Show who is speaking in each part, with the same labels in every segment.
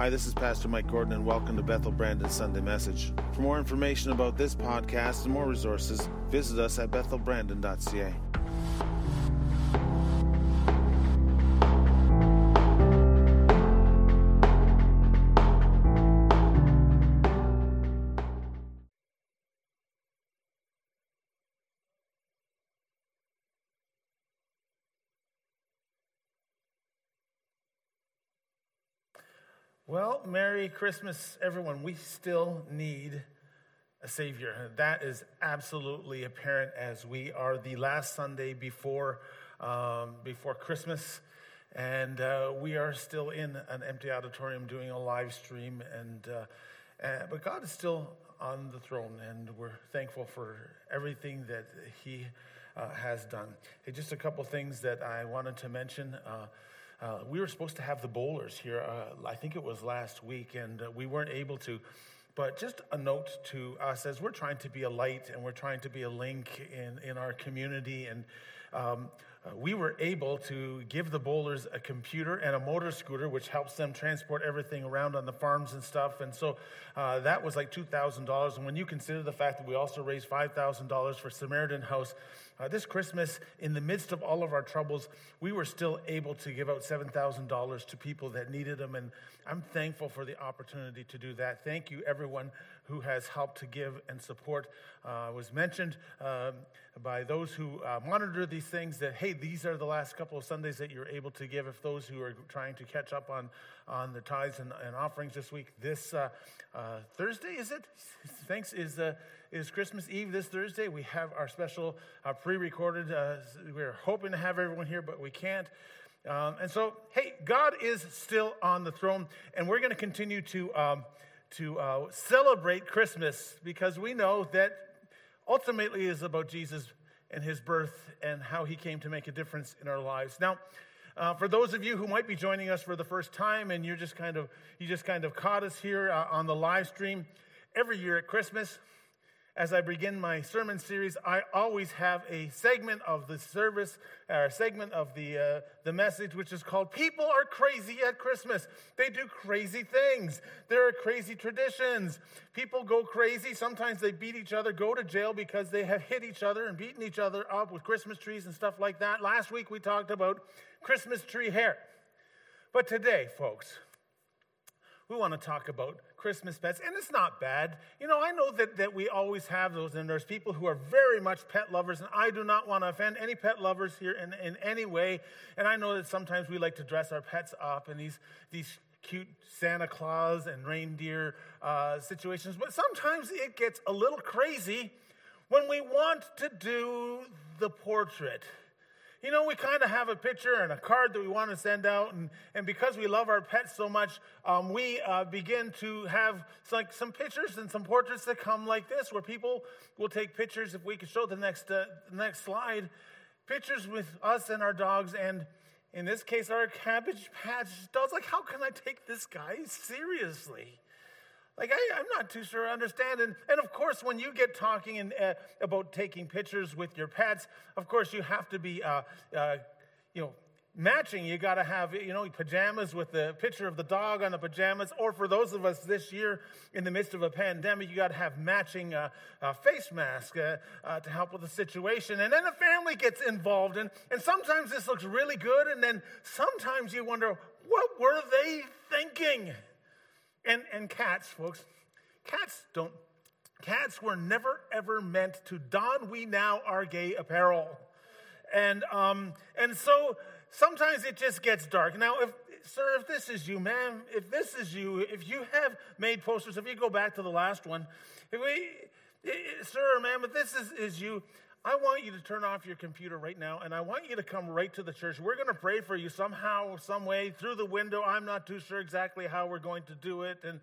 Speaker 1: Hi, this is Pastor Mike Gordon, and welcome to Bethel Brandon Sunday Message. For more information about this podcast and more resources, visit us at bethelbrandon.ca.
Speaker 2: Well, Merry Christmas, everyone. We still need a Savior. That is absolutely apparent as we are the last Sunday before, um, before Christmas. And uh, we are still in an empty auditorium doing a live stream. And, uh, uh, but God is still on the throne, and we're thankful for everything that He uh, has done. Hey, just a couple things that I wanted to mention. Uh, we were supposed to have the bowlers here, uh, I think it was last week, and uh, we weren't able to. But just a note to us as we're trying to be a light and we're trying to be a link in, in our community. And um, uh, we were able to give the bowlers a computer and a motor scooter, which helps them transport everything around on the farms and stuff. And so uh, that was like $2,000. And when you consider the fact that we also raised $5,000 for Samaritan House, uh, this Christmas, in the midst of all of our troubles, we were still able to give out $7,000 to people that needed them. And I'm thankful for the opportunity to do that. Thank you, everyone who has helped to give and support. Uh, was mentioned uh, by those who uh, monitor these things that, hey, these are the last couple of Sundays that you're able to give. If those who are trying to catch up on, on the tithes and, and offerings this week, this uh, uh, Thursday, is it? Thanks, is uh, is Christmas Eve this Thursday. We have our special pre recorded. We're hoping to have everyone here, but we can't. Um, and so, hey, God is still on the throne, and we're going to continue to, um, to uh, celebrate Christmas because we know that ultimately is about Jesus and his birth and how he came to make a difference in our lives. Now, uh, for those of you who might be joining us for the first time and you're just kind of you just kind of caught us here uh, on the live stream every year at christmas as I begin my sermon series, I always have a segment of the service, or a segment of the, uh, the message, which is called People Are Crazy at Christmas. They do crazy things. There are crazy traditions. People go crazy. Sometimes they beat each other, go to jail because they have hit each other and beaten each other up with Christmas trees and stuff like that. Last week we talked about Christmas tree hair. But today, folks, we want to talk about Christmas pets, and it's not bad. You know, I know that, that we always have those, and there's people who are very much pet lovers, and I do not want to offend any pet lovers here in, in any way. And I know that sometimes we like to dress our pets up in these, these cute Santa Claus and reindeer uh, situations, but sometimes it gets a little crazy when we want to do the portrait you know, we kind of have a picture and a card that we want to send out, and, and because we love our pets so much, um, we uh, begin to have like some pictures and some portraits that come like this, where people will take pictures. If we could show the next uh, the next slide, pictures with us and our dogs, and in this case, our Cabbage Patch dogs. Like, how can I take this guy seriously? Like, I, am not too sure I understand. And, and of course, when you get talking in, uh, about taking pictures with your pets, of course, you have to be, uh, uh, you know, matching. You got to have, you know, pajamas with the picture of the dog on the pajamas. Or for those of us this year in the midst of a pandemic, you got to have matching uh, uh, face mask uh, uh, to help with the situation. And then the family gets involved. And, and sometimes this looks really good. And then sometimes you wonder, what were they thinking? And, and cats, folks, cats don't, cats were never ever meant to don we now are gay apparel. And, um, and so sometimes it just gets dark. Now, if, sir, if this is you, ma'am, if this is you, if you have made posters, if you go back to the last one, if we, sir ma'am, if this is, is you, I want you to turn off your computer right now and I want you to come right to the church. We're going to pray for you somehow, some way, through the window. I'm not too sure exactly how we're going to do it. And,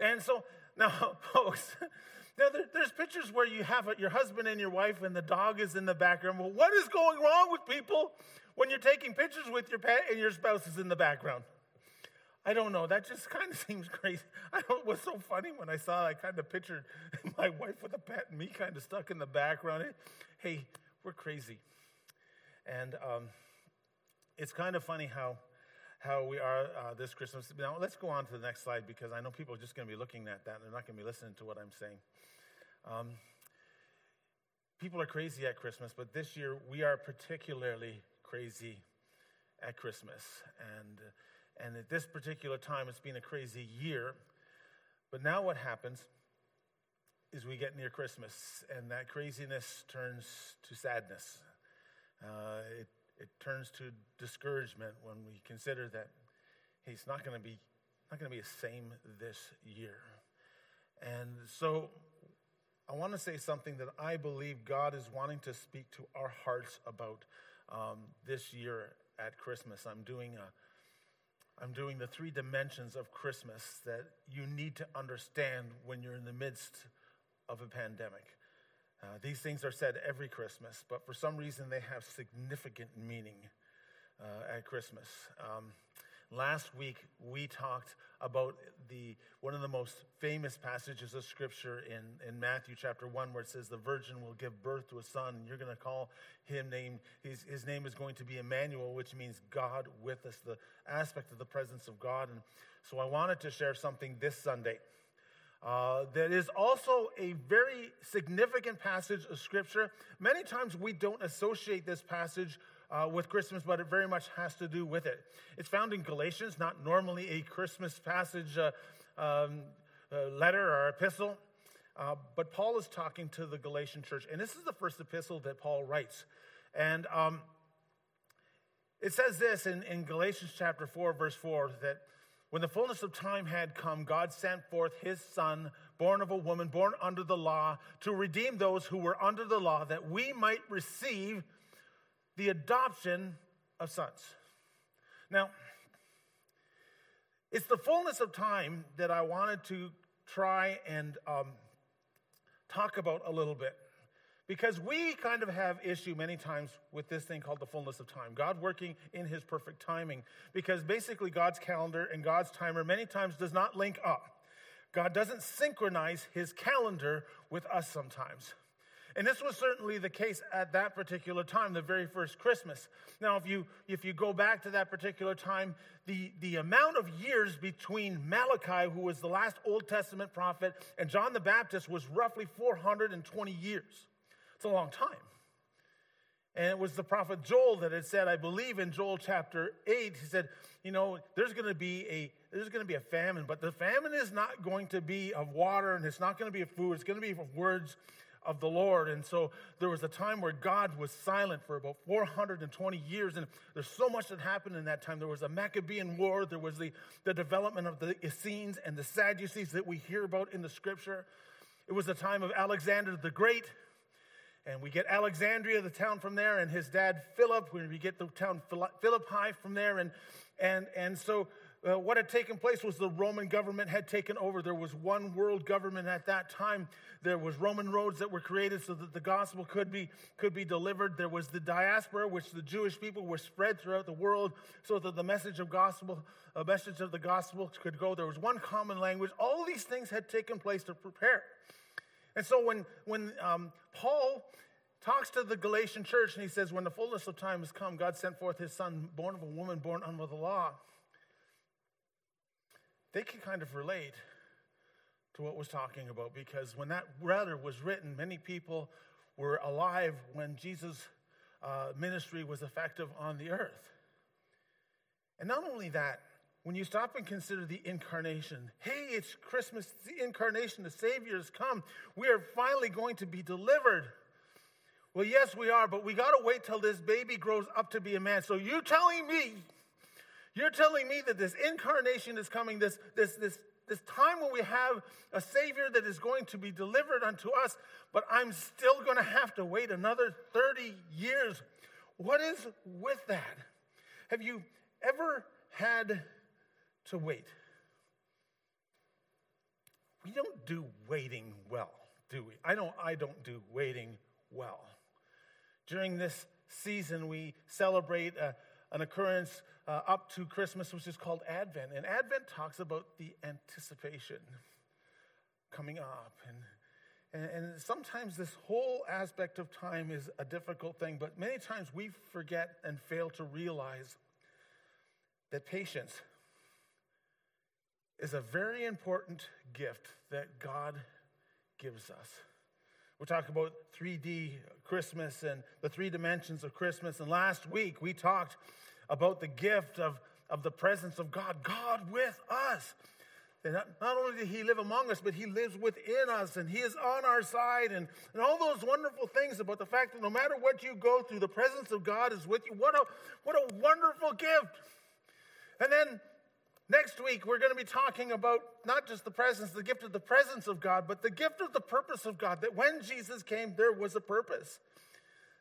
Speaker 2: and so, now, folks, now there, there's pictures where you have your husband and your wife and the dog is in the background. Well, what is going wrong with people when you're taking pictures with your pet and your spouse is in the background? I don't know. That just kind of seems crazy. I know it was so funny when I saw. I kind of pictured my wife with a pet and me kind of stuck in the background. Hey, we're crazy, and um, it's kind of funny how how we are uh, this Christmas. Now, let's go on to the next slide because I know people are just going to be looking at that and they're not going to be listening to what I'm saying. Um, people are crazy at Christmas, but this year we are particularly crazy at Christmas. And, and at this particular time, it's been a crazy year. But now what happens is we get near Christmas, and that craziness turns to sadness. Uh, it, it turns to discouragement when we consider that hey, it's not going to be not going to be the same this year. And so I want to say something that I believe God is wanting to speak to our hearts about um, this year at Christmas. I'm doing a, I'm doing the three dimensions of Christmas that you need to understand when you're in the midst of a pandemic. Uh, these things are said every Christmas, but for some reason they have significant meaning uh, at Christmas. Um, Last week, we talked about the, one of the most famous passages of Scripture in, in Matthew chapter 1, where it says, The virgin will give birth to a son, and you're going to call him name, his, his name is going to be Emmanuel, which means God with us, the aspect of the presence of God. And so I wanted to share something this Sunday. Uh, that is also a very significant passage of Scripture. Many times we don't associate this passage uh, with Christmas, but it very much has to do with it. It's found in Galatians, not normally a Christmas passage, uh, um, uh, letter or epistle, uh, but Paul is talking to the Galatian church, and this is the first epistle that Paul writes. And um, it says this in, in Galatians chapter 4, verse 4, that when the fullness of time had come, God sent forth his son, born of a woman, born under the law, to redeem those who were under the law, that we might receive the adoption of sons. Now, it's the fullness of time that I wanted to try and um, talk about a little bit. Because we kind of have issue many times with this thing called the fullness of time. God working in his perfect timing. Because basically God's calendar and God's timer many times does not link up. God doesn't synchronize his calendar with us sometimes. And this was certainly the case at that particular time, the very first Christmas. Now, if you, if you go back to that particular time, the, the amount of years between Malachi, who was the last Old Testament prophet, and John the Baptist was roughly 420 years. It's a long time. And it was the prophet Joel that had said, I believe in Joel chapter 8, he said, you know, there's going to be a there's going to be a famine, but the famine is not going to be of water and it's not going to be of food. It's going to be of words of the Lord. And so there was a time where God was silent for about 420 years. And there's so much that happened in that time. There was a Maccabean war, there was the, the development of the Essenes and the Sadducees that we hear about in the scripture. It was the time of Alexander the Great. And we get Alexandria, the town from there, and his dad Philip. We get the town Philippi from there. And, and, and so uh, what had taken place was the Roman government had taken over. There was one world government at that time. There was Roman roads that were created so that the gospel could be, could be delivered. There was the diaspora, which the Jewish people were spread throughout the world so that the message of gospel, a message of the gospel could go. There was one common language. All these things had taken place to prepare. And so when, when um, Paul talks to the Galatian church and he says, When the fullness of time has come, God sent forth his son, born of a woman, born under the law they could kind of relate to what was talking about because when that letter was written, many people were alive when Jesus' uh, ministry was effective on the earth. And not only that, when you stop and consider the incarnation, hey, it's Christmas, the incarnation, the Savior has come. We are finally going to be delivered. Well, yes, we are, but we got to wait till this baby grows up to be a man. So you telling me you're telling me that this incarnation is coming, this, this, this, this time when we have a Savior that is going to be delivered unto us, but I'm still going to have to wait another 30 years. What is with that? Have you ever had to wait? We don't do waiting well, do we? I don't, I don't do waiting well. During this season, we celebrate a, an occurrence uh, up to Christmas, which is called Advent. And Advent talks about the anticipation coming up. And, and, and sometimes this whole aspect of time is a difficult thing, but many times we forget and fail to realize that patience is a very important gift that God gives us. We talk about 3D Christmas and the three dimensions of Christmas. And last week we talked about the gift of, of the presence of God, God with us. And not, not only did He live among us, but He lives within us and He is on our side. And, and all those wonderful things about the fact that no matter what you go through, the presence of God is with you. What a, what a wonderful gift. And then Next week, we're going to be talking about not just the presence, the gift of the presence of God, but the gift of the purpose of God. That when Jesus came, there was a purpose.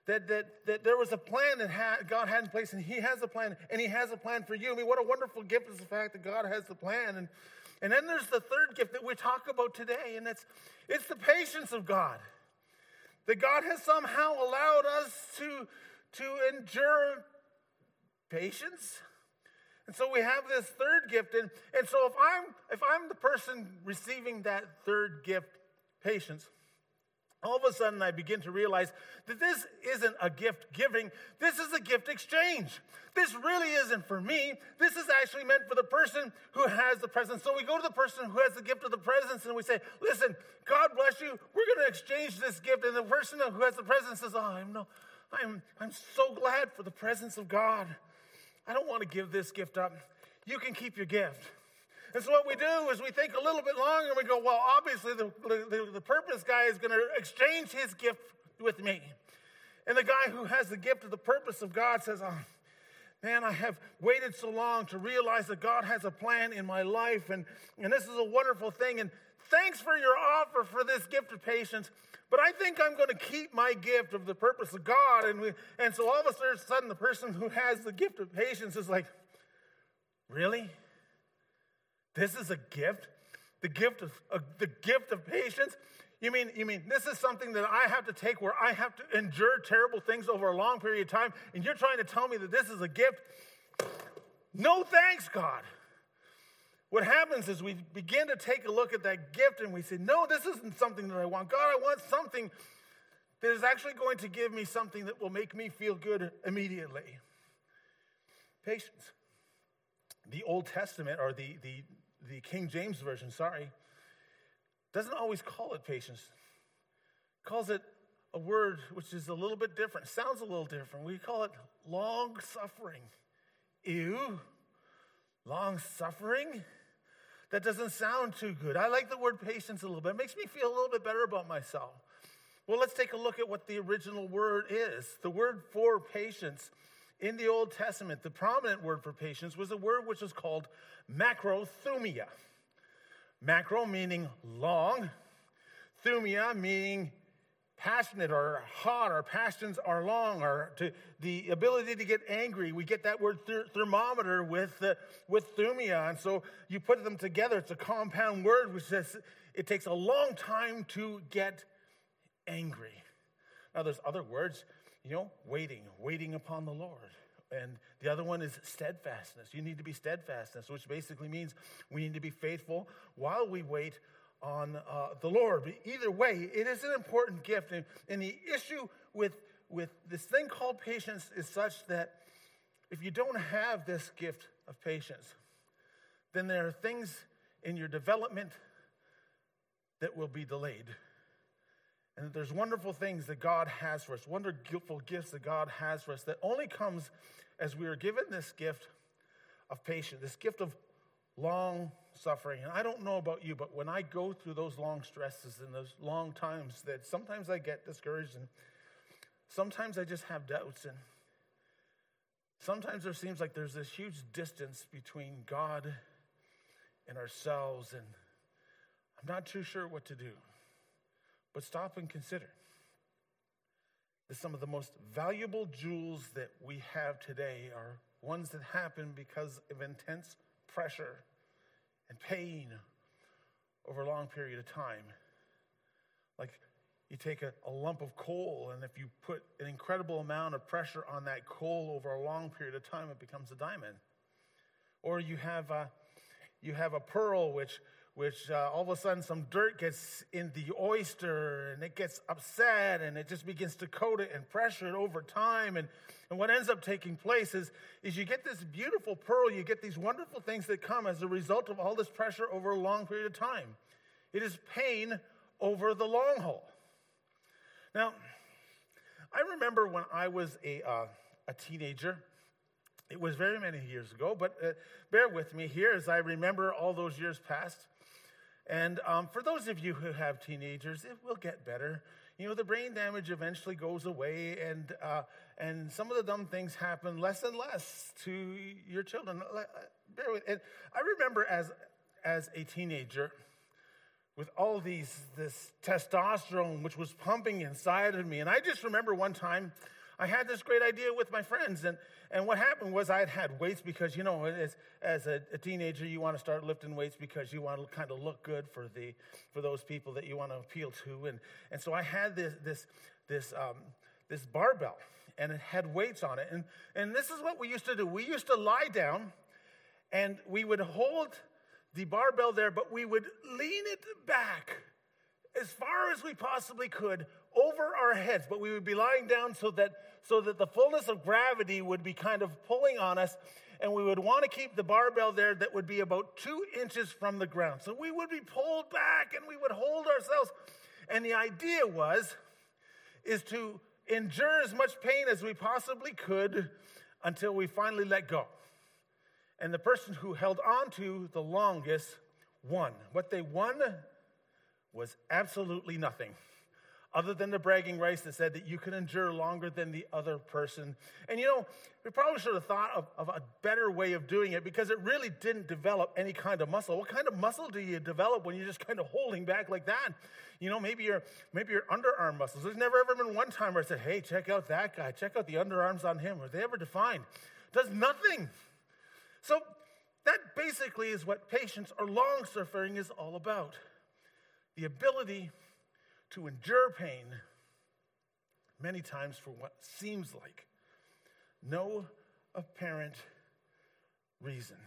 Speaker 2: That, that, that there was a plan that God had in place, and He has a plan, and He has a plan for you. I mean, what a wonderful gift is the fact that God has the plan. And, and then there's the third gift that we talk about today, and it's, it's the patience of God. That God has somehow allowed us to, to endure patience and so we have this third gift. And, and so if I'm if I'm the person receiving that third gift, patience, all of a sudden I begin to realize that this isn't a gift giving, this is a gift exchange. This really isn't for me. This is actually meant for the person who has the presence. So we go to the person who has the gift of the presence and we say, Listen, God bless you. We're going to exchange this gift. And the person who has the presence says, Oh, I'm no, I'm, I'm so glad for the presence of God. I don't want to give this gift up. You can keep your gift. And so what we do is we think a little bit longer and we go, well, obviously the, the, the purpose guy is going to exchange his gift with me. And the guy who has the gift of the purpose of God says, oh, man, I have waited so long to realize that God has a plan in my life. And, and this is a wonderful thing. And thanks for your offer for this gift of patience. But I think I'm going to keep my gift of the purpose of God. And, we, and so all of a sudden, the person who has the gift of patience is like, Really? This is a gift? The gift of uh, the gift of patience? You mean you mean this is something that I have to take where I have to endure terrible things over a long period of time and you're trying to tell me that this is a gift? No thanks, God. What happens is we begin to take a look at that gift and we say, No, this isn't something that I want. God, I want something that is actually going to give me something that will make me feel good immediately. Patience. The Old Testament, or the, the, the King James Version, sorry, doesn't always call it patience. Calls it a word which is a little bit different, sounds a little different. We call it long suffering. Ew. Long suffering? That doesn't sound too good. I like the word patience a little bit. It makes me feel a little bit better about myself. Well, let's take a look at what the original word is. The word for patience in the Old Testament, the prominent word for patience was a word which was called macrothumia. Macro meaning long, thumia meaning passionate or hot, our passions are long, or to the ability to get angry. We get that word th- thermometer with, uh, with thumia. And so you put them together, it's a compound word which says it takes a long time to get angry. Now, there's other words, you know, waiting, waiting upon the Lord. And the other one is steadfastness. You need to be steadfastness, which basically means we need to be faithful while we wait on uh, the Lord. But either way, it is an important gift. And, and the issue with, with this thing called patience is such that if you don't have this gift of patience, then there are things in your development that will be delayed. And there's wonderful things that God has for us, wonderful gifts that God has for us that only comes as we are given this gift of patience, this gift of long suffering. And I don't know about you, but when I go through those long stresses and those long times, that sometimes I get discouraged and sometimes I just have doubts. And sometimes there seems like there's this huge distance between God and ourselves. And I'm not too sure what to do. But stop and consider that some of the most valuable jewels that we have today are ones that happen because of intense pressure and pain over a long period of time. Like you take a, a, lump of coal, and if you put an incredible amount of pressure on that coal over a long period of time, it becomes a diamond. Or you have a, you have a pearl which, which uh, all of a sudden some dirt gets in the oyster and it gets upset and it just begins to coat it and pressure it over time. And, and what ends up taking place is, is you get this beautiful pearl, you get these wonderful things that come as a result of all this pressure over a long period of time. It is pain over the long haul. Now, I remember when I was a, uh, a teenager, it was very many years ago, but uh, bear with me here as I remember all those years past. And um, for those of you who have teenagers, it will get better. You know, the brain damage eventually goes away, and, uh, and some of the dumb things happen less and less to your children. Uh, and I remember as, as a teenager, with all these this testosterone which was pumping inside of me and i just remember one time I had this great idea with my friends. And, and what happened was I had had weights because, you know, as, as a, a teenager, you want to start lifting weights because you want to kind of look good for, the, for those people that you want to appeal to. And, and so I had this, this, this, um, this barbell and it had weights on it. And, and this is what we used to do. We used to lie down and we would hold the barbell there, but we would lean it back as far as we possibly could over our heads, but we would be lying down so that, so that the fullness of gravity would be kind of pulling on us, and we would want to keep the barbell there that would be about two inches from the ground. So we would be pulled back and we would hold ourselves. And the idea was, is to endure as much pain as we possibly could until we finally let go. And the person who held on to the longest won. What they won was absolutely nothing other than the bragging rights that said that you can endure longer than the other person. And you know, we probably should have thought of, of, a better way of doing it because it really didn't develop any kind of muscle. What kind of muscle do you develop when you're just kind of holding back like that? You know, maybe your maybe your underarm muscles. There's never ever been one time where I said, "Hey, check out that guy. Check out the underarms on him." Are they ever defined? Does nothing. So that basically is what patience or long suffering is all about. The ability to endure pain many times for what seems like no apparent reason.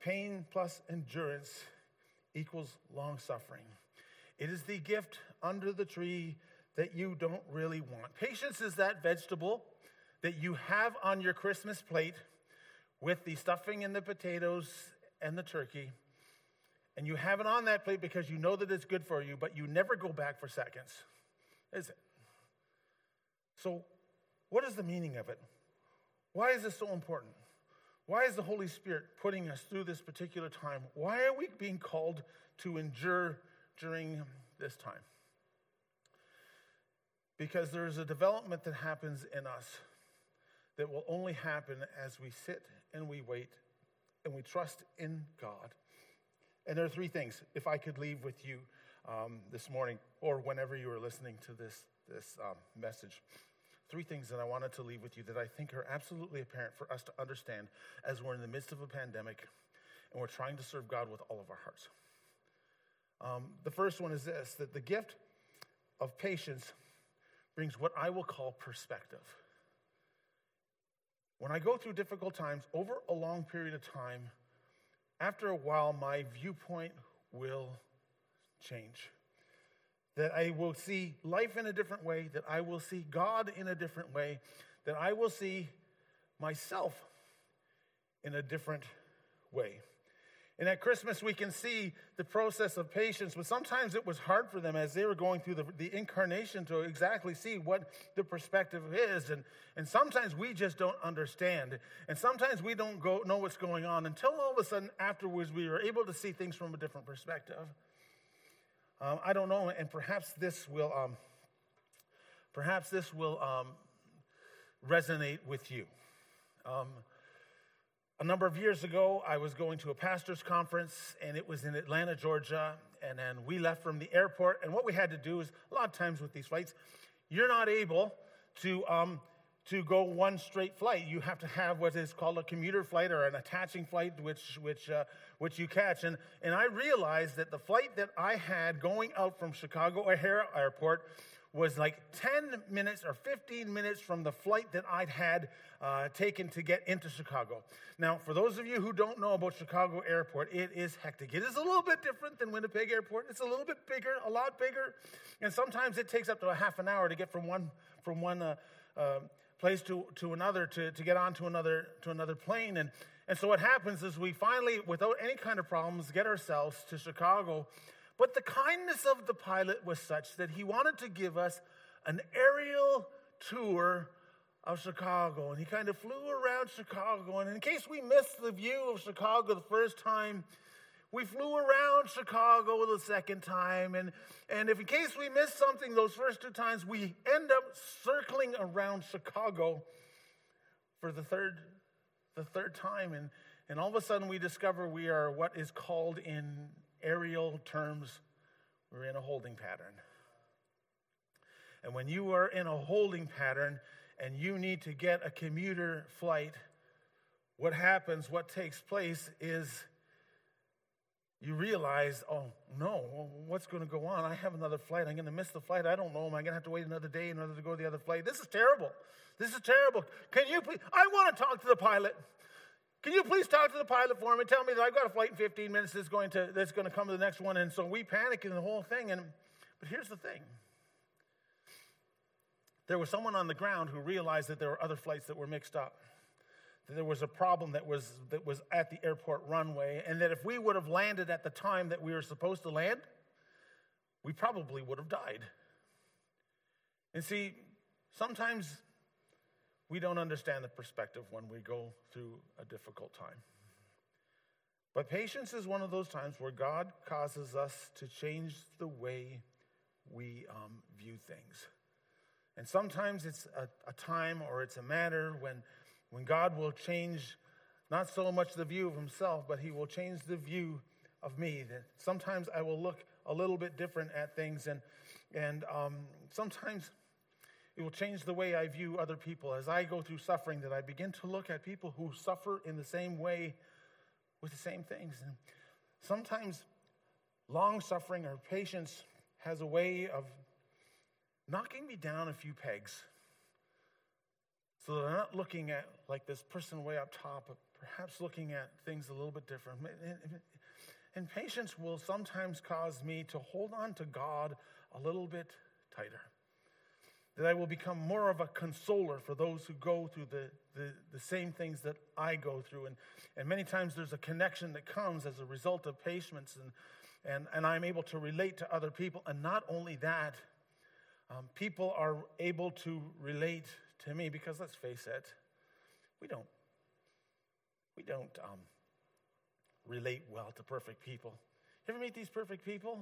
Speaker 2: Pain plus endurance equals long suffering. It is the gift under the tree that you don't really want. Patience is that vegetable that you have on your Christmas plate with the stuffing and the potatoes and the turkey and you have it on that plate because you know that it's good for you, but you never go back for seconds, is it? So, what is the meaning of it? Why is this so important? Why is the Holy Spirit putting us through this particular time? Why are we being called to endure during this time? Because there's a development that happens in us that will only happen as we sit and we wait and we trust in God and there are three things, if I could leave with you um, this morning or whenever you are listening to this, this um, message. Three things that I wanted to leave with you that I think are absolutely apparent for us to understand as we're in the midst of a pandemic and we're trying to serve God with all of our hearts. Um, the first one is this that the gift of patience brings what I will call perspective. When I go through difficult times over a long period of time, after a while, my viewpoint will change. That I will see life in a different way, that I will see God in a different way, that I will see myself in a different way. And at Christmas, we can see the process of patience, but sometimes it was hard for them as they were going through the, the incarnation to exactly see what the perspective is. And, and sometimes we just don't understand. And sometimes we don't go, know what's going on until all of a sudden afterwards we are able to see things from a different perspective. Um, I don't know, and perhaps this will, um, perhaps this will um, resonate with you. A number of years ago, I was going to a pastor's conference, and it was in Atlanta, Georgia. And then we left from the airport. And what we had to do is, a lot of times with these flights, you're not able to, um, to go one straight flight. You have to have what is called a commuter flight or an attaching flight, which, which, uh, which you catch. And, and I realized that the flight that I had going out from Chicago O'Hare Airport was like 10 minutes or 15 minutes from the flight that I'd had uh, taken to get into Chicago. Now, for those of you who don't know about Chicago Airport, it is hectic. It is a little bit different than Winnipeg Airport. It's a little bit bigger, a lot bigger, and sometimes it takes up to a half an hour to get from one from one uh, uh, place to, to another to, to get onto another to another plane. And and so what happens is we finally, without any kind of problems, get ourselves to Chicago. But the kindness of the pilot was such that he wanted to give us an aerial tour of Chicago. And he kind of flew around Chicago. And in case we missed the view of Chicago the first time, we flew around Chicago the second time. And, and if in case we missed something those first two times, we end up circling around Chicago for the third, the third time. And, and all of a sudden we discover we are what is called in aerial terms, we're in a holding pattern. And when you are in a holding pattern and you need to get a commuter flight, what happens, what takes place is you realize, oh no, what's going to go on? I have another flight. I'm going to miss the flight. I don't know. Am I going to have to wait another day in order to go to the other flight? This is terrible. This is terrible. Can you please? I want to talk to the pilot. Can you please talk to the pilot for me? And tell me that I've got a flight in 15 minutes that's going to that's going to come to the next one. And so we panic in the whole thing. And but here's the thing. There was someone on the ground who realized that there were other flights that were mixed up. That there was a problem that was that was at the airport runway, and that if we would have landed at the time that we were supposed to land, we probably would have died. And see, sometimes we don't understand the perspective when we go through a difficult time. But patience is one of those times where God causes us to change the way we um, view things. And sometimes it's a, a, time or it's a matter when, when God will change not so much the view of himself, but he will change the view of me. That sometimes I will look a little bit different at things, and, and um, sometimes it will change the way I view other people. As I go through suffering, that I begin to look at people who suffer in the same way with the same things. And sometimes long suffering or patience has a way of knocking me down a few pegs so that I'm not looking at like this person way up top, but perhaps looking at things a little bit different. And patience will sometimes cause me to hold on to God a little bit tighter that I will become more of a consoler for those who go through the, the, the, same things that I go through. And, and many times there's a connection that comes as a result of patience, and, and, and I'm able to relate to other people. And not only that, um, people are able to relate to me because let's face it, we don't, we don't um, relate well to perfect people. You ever meet these perfect people?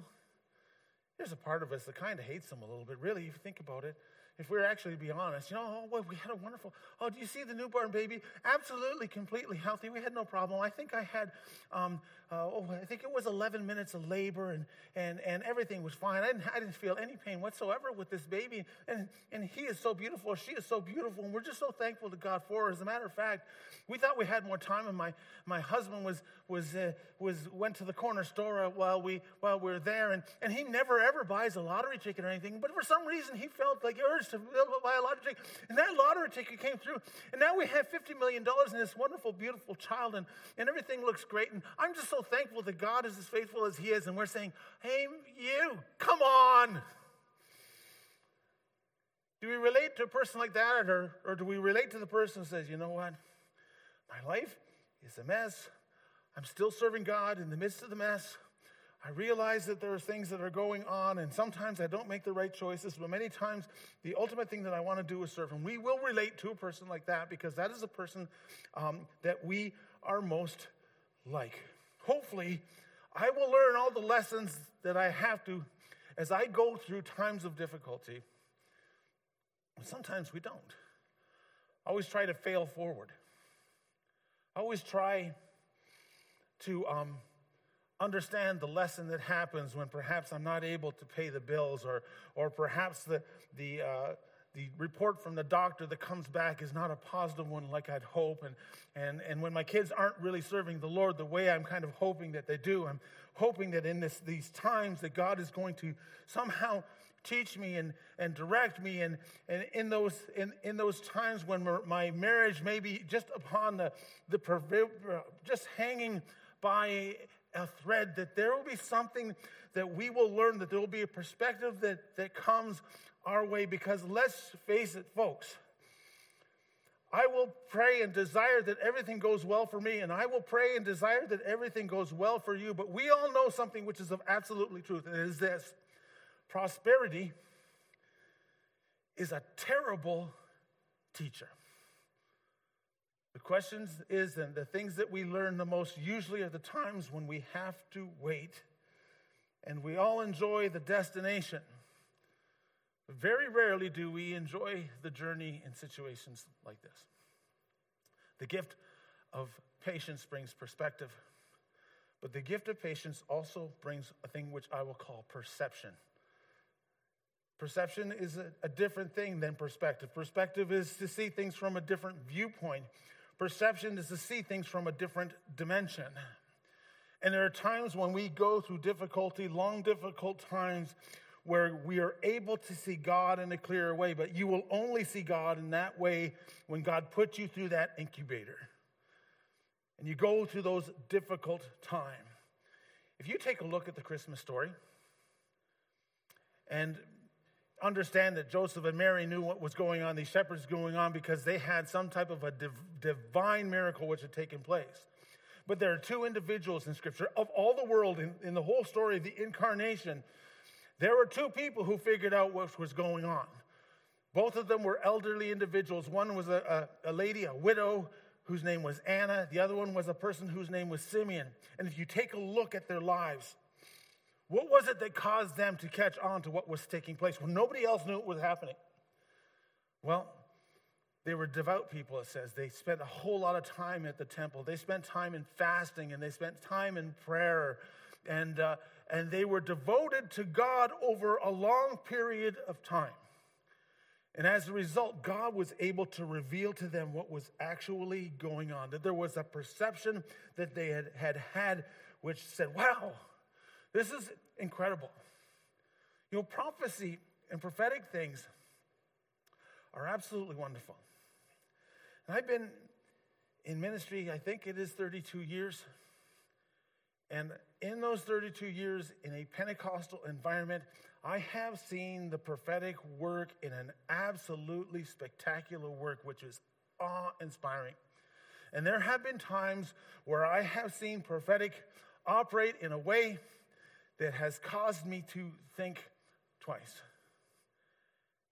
Speaker 2: There's a part of us that kind of hates them a little bit, really, if you think about it if we are actually to be honest, you know, oh, we had a wonderful, oh, do you see the newborn baby? Absolutely, completely healthy. We had no problem. I think I had, um, uh, oh, I think it was 11 minutes of labor and, and, and everything was fine. I didn't, I didn't feel any pain whatsoever with this baby. And, and he is so beautiful. She is so beautiful. And we're just so thankful to God for her. As a matter of fact, we thought we had more time and my, my husband was, was, uh, was, went to the corner store while we, while we were there. And, and he never ever buys a lottery ticket or anything. But for some reason, he felt like urge to buy a lottery ticket. And that lottery ticket came through. And now we have $50 million in this wonderful, beautiful child, and, and everything looks great. And I'm just so thankful that God is as faithful as He is. And we're saying, hey, you, come on. Do we relate to a person like that, or, or do we relate to the person who says, you know what? My life is a mess. I'm still serving God in the midst of the mess. I realize that there are things that are going on, and sometimes I don't make the right choices, but many times the ultimate thing that I want to do is serve. And we will relate to a person like that because that is a person um, that we are most like. Hopefully, I will learn all the lessons that I have to as I go through times of difficulty. Sometimes we don't. I always try to fail forward. I always try to. Um, understand the lesson that happens when perhaps I'm not able to pay the bills, or, or perhaps the, the, uh, the report from the doctor that comes back is not a positive one like I'd hope. And, and, and when my kids aren't really serving the Lord the way I'm kind of hoping that they do, I'm hoping that in this, these times that God is going to somehow teach me and, and direct me. And, and in, those, in, in those times when my marriage may be just upon the, the just hanging by a thread, that there will be something that we will learn, that there will be a perspective that, that comes our way. Because let's face it, folks, I will pray and desire that everything goes well for me, and I will pray and desire that everything goes well for you. But we all know something which is of absolutely truth, and it is this prosperity is a terrible teacher. The question is, and the things that we learn the most usually are the times when we have to wait, and we all enjoy the destination. Very rarely do we enjoy the journey in situations like this. The gift of patience brings perspective, but the gift of patience also brings a thing which I will call perception. Perception is a, a, different thing than perspective. Perspective is to see things from a different viewpoint. Perception is to see things from a different dimension. And there are times when we go through difficulty, long, difficult times, where we are able to see God in a clearer way, but you will only see God in that way when God puts you through that incubator. And you go through those difficult times. If you take a look at the Christmas story and understand that Joseph and Mary knew what was going on, these shepherds going on, because they had some type of a div- divine miracle which had taken place. But there are two individuals in Scripture of all the world in, in the whole story of the incarnation there were two people who figured out what was going on. Both of them were elderly individuals. One was a, a, a, lady, a widow, whose name was Anna. The other one was a person whose name was Simeon. And if you take a look at their lives, what was it that caused them to catch on to what was taking place when nobody else knew what was happening? Well, they were devout people, it says. They spent a whole lot of time at the temple. They spent time in fasting and they spent time in prayer. And, uh, and they were devoted to God over a long period of time. And as a result, God was able to reveal to them what was actually going on, that there was a perception that they had had, had which said, wow, this is incredible. You know, prophecy and prophetic things are absolutely wonderful. And I've been in ministry, I think it is 32 years. And in those 32 years in a Pentecostal environment, I have seen the prophetic work in an absolutely spectacular work, which is awe inspiring. And there have been times where I have seen prophetic operate in a way that has caused me to think twice.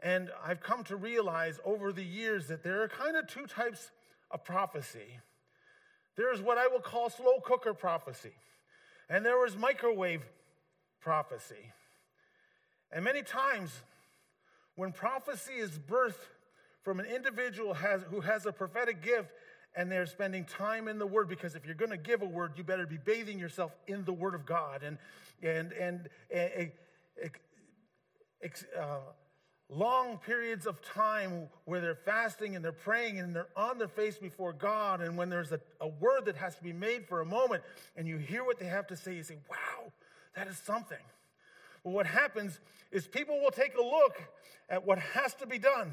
Speaker 2: And I've come to realize over the years that there are kind of two types of prophecy. There's what I will call slow cooker prophecy. And there was microwave prophecy. And many times, when prophecy is birthed from an individual has, who has a prophetic gift and they're spending time in the Word, because if you're going to give a word, you better be bathing yourself in the Word of God and, and, and, and uh, long periods of time where they're fasting and they're praying and they're on their face before God. And when there's a, a word that has to be made for a moment and you hear what they have to say, you say, wow, that is something. But what happens is people will take a look at what has to be done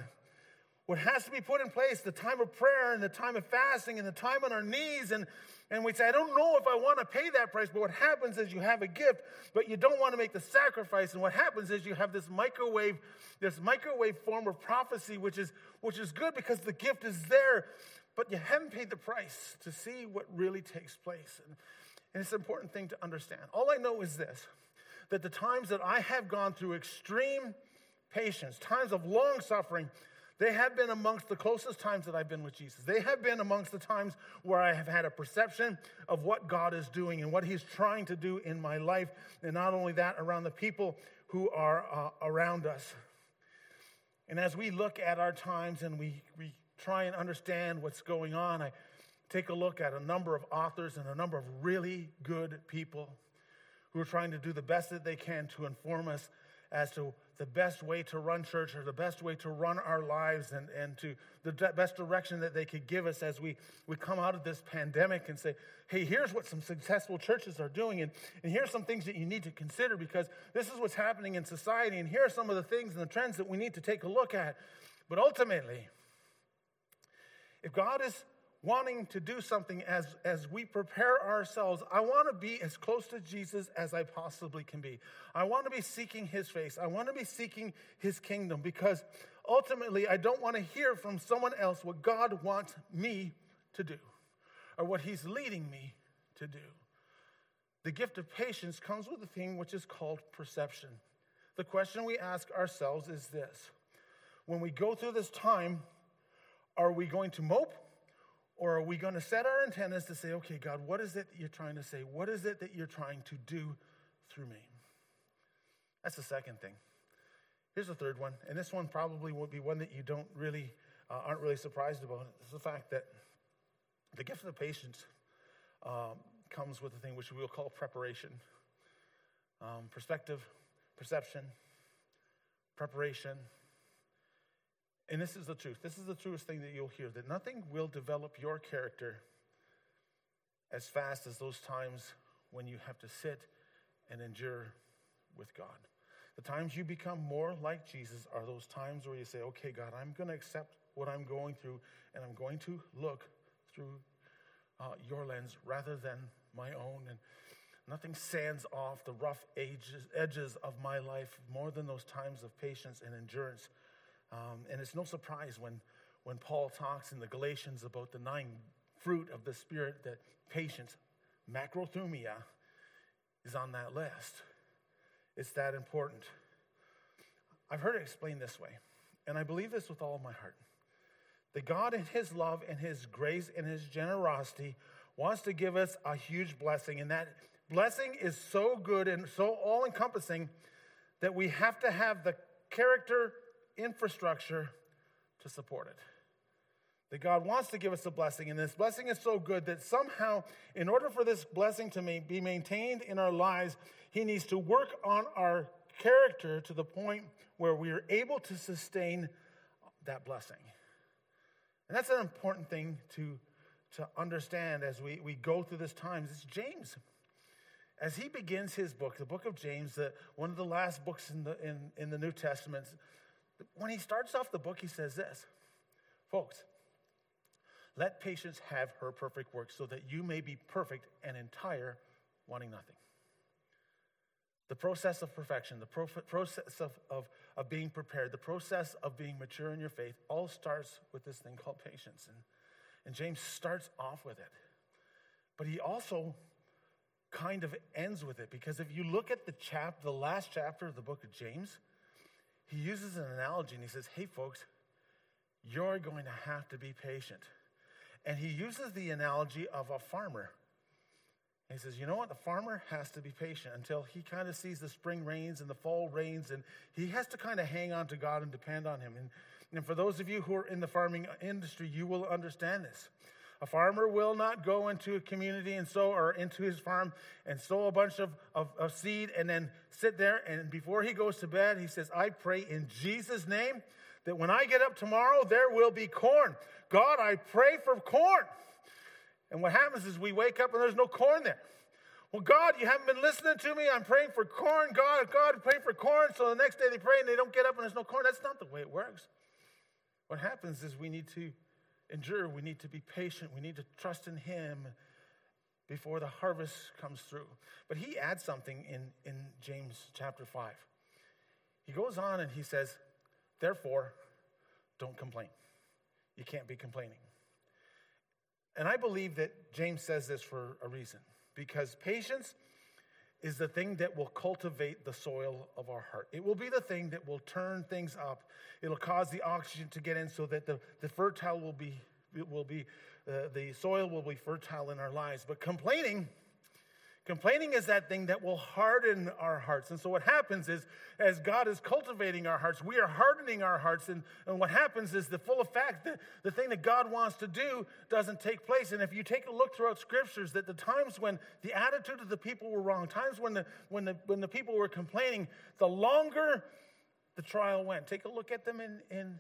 Speaker 2: what has to be put in place the time of prayer and the time of fasting and the time on our knees and and we say i don't know if i want to pay that price but what happens is you have a gift but you don't want to make the sacrifice. And what happens is you have this microwave this microwave form of prophecy which is which is good because the gift is there but you haven't paid the price to see what really takes place. And, and it's an important thing to understand. All i know is this that the times that i have gone through extreme patience times of long suffering they have been amongst the closest times that I've been with Jesus. They have been amongst the times where I have had a perception of what God is doing and what He's trying to do in my life. And not only that, around the people who are uh, around us. And as we look at our times and we, we try and understand what's going on, I take a look at a number of authors and a number of really good people who are trying to do the best that they can to inform us as to the best way to run church or the best way to run our lives and, and to the best direction that they could give us as we, we come out of this pandemic and say, hey, here's what some successful churches are doing, and, and here's some things that you need to consider because this is what's happening in society, and here are some of the things and the trends that we need to take a look at. But ultimately, if God is wanting to do something as, as we prepare ourselves, I want to be as close to Jesus as I possibly can be. I want to be seeking his face. I want to be seeking his kingdom because ultimately I don't want to hear from someone else what God wants me to do or what he's leading me to do. The gift of patience comes with a thing which is called perception. The question we ask ourselves is this when we go through this time, are we going to mope or are we going to set our antennas to say, okay, God, what is it you're trying to say? What is it that you're trying to do through me? That's the second thing. Here's the third one, and this one probably will be one that you don't really uh, aren't really surprised about. It's the fact that the gift of patience um, comes with a thing which we will call preparation, um, perspective, perception, preparation, and this is the truth. This is the truest thing that you'll hear that nothing will develop your character as fast as those times when you have to sit and endure with God. The times you become more like Jesus are those times where you say, okay, God, I'm going to accept what I'm going through and I'm going to look through uh, your lens rather than my own. And nothing sands off the rough edges, edges of my life more than those times of patience and endurance um, and it's no surprise when, when Paul talks in the Galatians about the nine fruit of the Spirit that patience, macrothumia, is on that list. It's that important. I've heard it explained this way, and I believe this with all of my heart. That God, in His love and His grace and His generosity, wants to give us a huge blessing. And that blessing is so good and so all encompassing that we have to have the character infrastructure to support it. That God wants to give us a blessing, and this blessing is so good that somehow, in order for this blessing to be maintained in our lives, He needs to work on our character to the point where we are able to sustain that blessing. And that's an important thing to, to understand as we, we go through this time. It's James. As he begins his book, the book of James, the, one of the last books in the, in, in the New Testament, when he starts off the book, he says this Folks, let patience have her perfect work so that you may be perfect and entire, wanting nothing. The process of perfection, the process of, of, of being prepared, the process of being mature in your faith all starts with this thing called patience. And, and James starts off with it. But he also kind of ends with it because if you look at the chap, the last chapter of the book of James, he uses an analogy and he says, Hey, folks, you're going to have to be patient. And he uses the analogy of a farmer. he says, You know what? The farmer has to be patient until he kind of sees the spring rains and the fall rains, and he has to kind of hang on to God and depend on him. And, and for those of you who are in the farming industry, you will understand this. A farmer will not go into a community and sow or into his farm and sow a bunch of, of, of, seed and then sit there and before he goes to bed, he says, I pray in Jesus' name that when I get up tomorrow, there will be corn. God, I pray for corn. And what happens is we wake up and there's no corn there. Well, God, you haven't been listening to me. I'm praying for corn. God, God, pray for corn. So the next day they pray and they don't get up and there's no corn. That's not the way it works. What happens is we need to endure. We need to be patient. We need to trust in Him before the harvest comes through. But he adds something in, in James chapter 5. He goes on and he says, Therefore, don't complain. You can't be complaining. And I believe that James says this for a reason because patience is the thing that will cultivate the soil of our heart. It will be the thing that will turn things up. It'll cause the oxygen to get in so that the, the fertile will be, will be uh, the soil will be fertile in our lives. But complaining, Complaining is that thing that will harden our hearts. And so, what happens is, as God is cultivating our hearts, we are hardening our hearts. And, and what happens is, the full effect, the, the thing that God wants to do, doesn't take place. And if you take a look throughout scriptures, that the times when the attitude of the people were wrong, times when the, when the, when the people were complaining, the longer the trial went. Take a look at them in, in,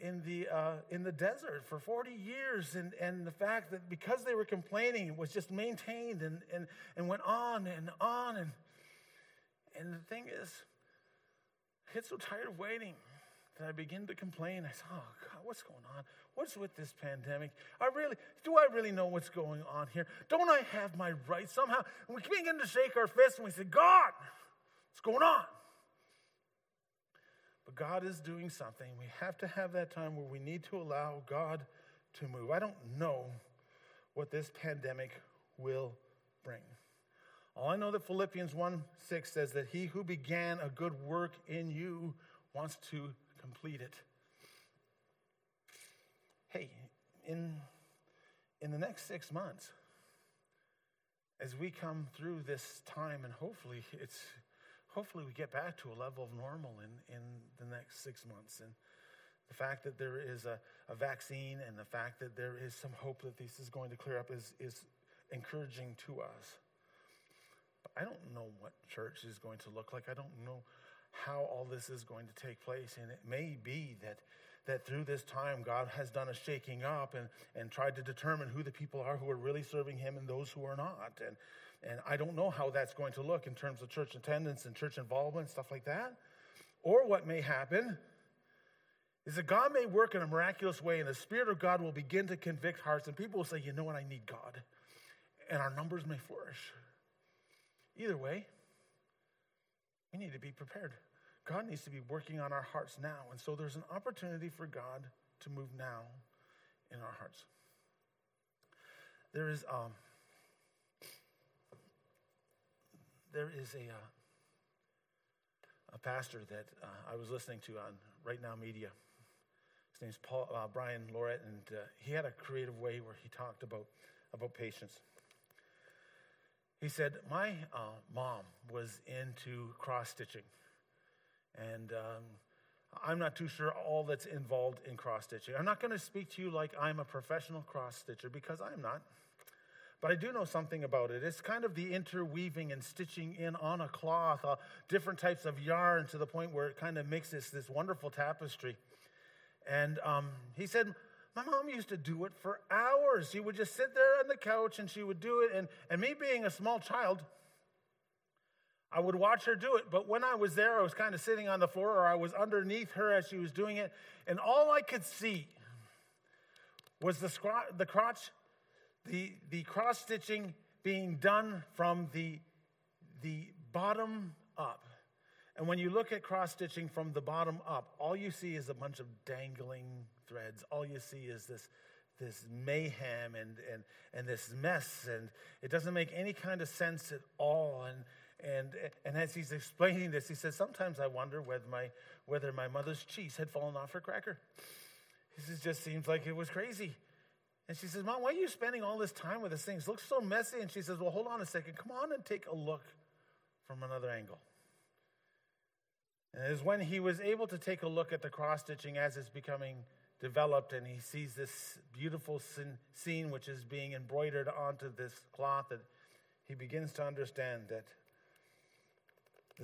Speaker 2: in, the, uh, in the desert for 40 years, and, and the fact that because they were complaining, was just maintained and, and, and went on and on. And, and the thing is, I get so tired of waiting that I begin to complain. I say, oh, God, what's going on? What's with this pandemic? I really, do I really know what's going on here? Don't I have my rights somehow? And we begin to shake our fists and we say, God, what's going on? But God is doing something. We have to have that time where we need to allow God to move. I don't know what this pandemic will bring. All I know that Philippians 1 6 says that he who began a good work in you wants to complete it. Hey, in, in the next six months, as we come through this time, and hopefully it's hopefully we get back to a level of normal in, in the next six months. And the fact that there is a, a vaccine and the fact that there is some hope that this is going to clear up is, is encouraging to us. But I don't know what church is going to look like. I don't know how all this is going to take place. And it may be that, that through this time, God has done a shaking up and, and tried to determine who the people are who are really serving Him and those who are not. And, and I don't know how that's going to look in terms of church attendance and church involvement, stuff like that. Or what may happen is that God may work in a miraculous way and the Spirit of God will begin to convict hearts, and people will say, you know what, I need God. And our numbers may flourish. Either way, we need to be prepared. God needs to be working on our hearts now. And so there's an opportunity for God to move now in our hearts. There is, um, there is a, uh, a pastor that uh, I was listening to on Right Now Media. His name's Paul, uh, Bryan Loritts, and uh, he had a creative way where he talked about, about patience. He said, My uh, mom was into cross stitching. And um, I'm not too sure all that's involved in cross stitching. I'm not going to speak to you like I'm a professional cross stitcher because I'm not. But I do know something about it. It's kind of the interweaving and stitching in on a cloth, uh, different types of yarn to the point where it kind of makes this, this wonderful tapestry. And um, he said, my mom used to do it for hours. She would just sit there on the couch and she would do it. And, and me being a small child, I would watch her do it, but when I was there, I was kind of sitting on the floor or I was underneath her as she was doing it, and all I could see was the, the crotch, the, the cross stitching being done from the, the bottom up. And when you look at cross stitching from the bottom up, all you see is a bunch of dangling threads. All you see is this, this mayhem and, and, and this mess, and it doesn't make any kind of sense at all. And, and, and as he's explaining this, he says, Sometimes I wonder whether my, whether my mother's cheese had fallen off her cracker. Says, Just seems like it was crazy. And she says, Mom, why are you spending all this time with this thing? It looks so messy. And she says, Well, hold on a second. Come on and take a look from another angle. And it is when he was able to take a look at the cross stitching as it's becoming developed and he sees this beautiful scene which is being embroidered onto this cloth that he begins to understand that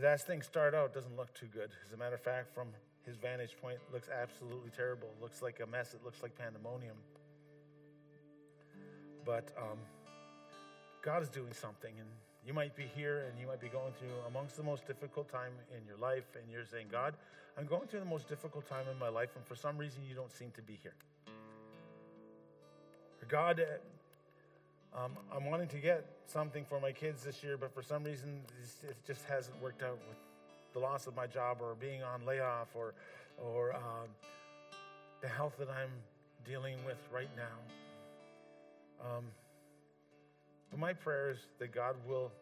Speaker 2: as things start out, doesn't look too good. As a matter of fact, from his vantage point, looks absolutely terrible. It looks like a mess. It looks like pandemonium. But um, God is doing something, and you might be here and you might be going through amongst the most difficult time in your life, and you're saying, God, I'm going through the most difficult time in my life, and for some reason you don't seem to be here. God, um, I'm wanting to get something for my kids this year, but for some reason it just hasn't worked out with the loss of my job or being on layoff or, or um, the health that I'm dealing with right now. Um, but my prayer is that God will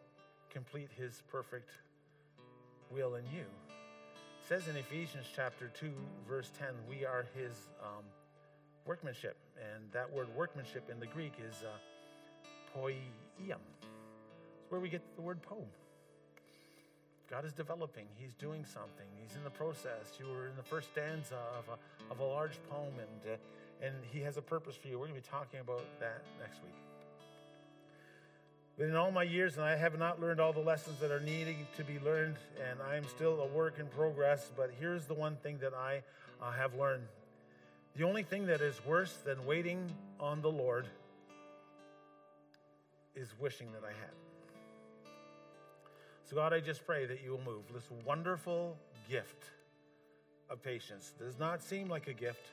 Speaker 2: complete His perfect will in you. It says in Ephesians chapter 2, verse 10, we are His um, workmanship. And that word workmanship in the Greek is. Uh. It's where we get the word poem. God is developing. He's doing something. He's in the process. You were in the first stanza of a, of a large poem, and, uh, and He has a purpose for you. We're going to be talking about that next week. But in all my years, and I have not learned all the lessons that are needing to be learned, and I am still a work in progress. But here's the one thing that I uh, have learned the only thing that is worse than waiting on the Lord is wishing that I had. So, God, I just pray that you will move this wonderful gift of patience. Does not seem like a gift.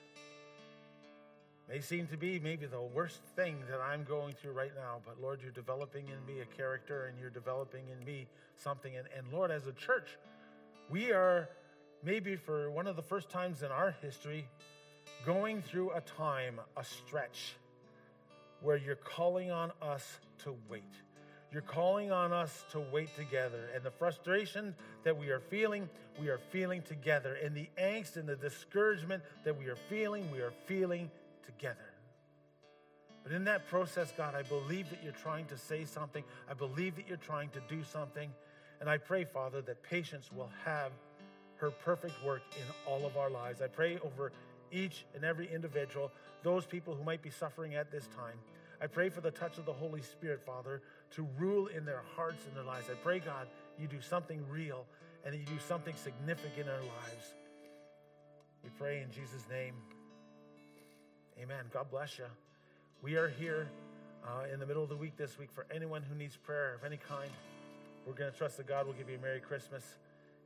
Speaker 2: May seem to be maybe the worst thing that I'm going through right now, but Lord, you're developing in me a character and you're developing in me something. And, and Lord, as a church, we are maybe for one of the first times in our history going through a time, a stretch, where you're calling on us to wait. You're calling on us to wait together. And the frustration that we are feeling, we are feeling together. And the angst and the discouragement that we are feeling, we are feeling together. But in that process, God, I believe that you're trying to say something. I believe that you're trying to do something. And I pray, Father, that patience will have her perfect work in all of our lives. I pray over each and every individual, those people who might be suffering at this time. I pray for the touch of the Holy Spirit, Father, to rule in their hearts and their lives. I pray, God, you do something real and that you do something significant in our lives. We pray in Jesus' name. Amen. God bless you. We are here uh, in the middle of the week this week for anyone who needs prayer of any kind. We're going to trust that God will give you a Merry Christmas,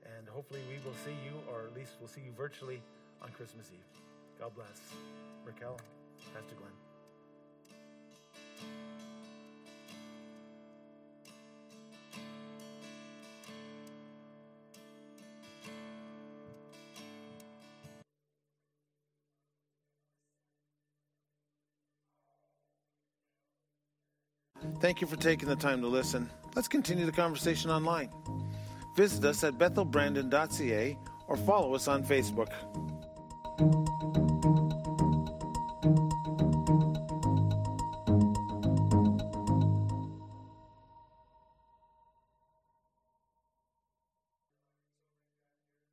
Speaker 2: and hopefully we will see you, or at least we'll see you virtually on Christmas Eve. God bless. Raquel, Pastor Glenn.
Speaker 1: Thank you for taking the time to listen. Let's continue the conversation online. Visit us at bethelbrandon.ca or follow us on Facebook.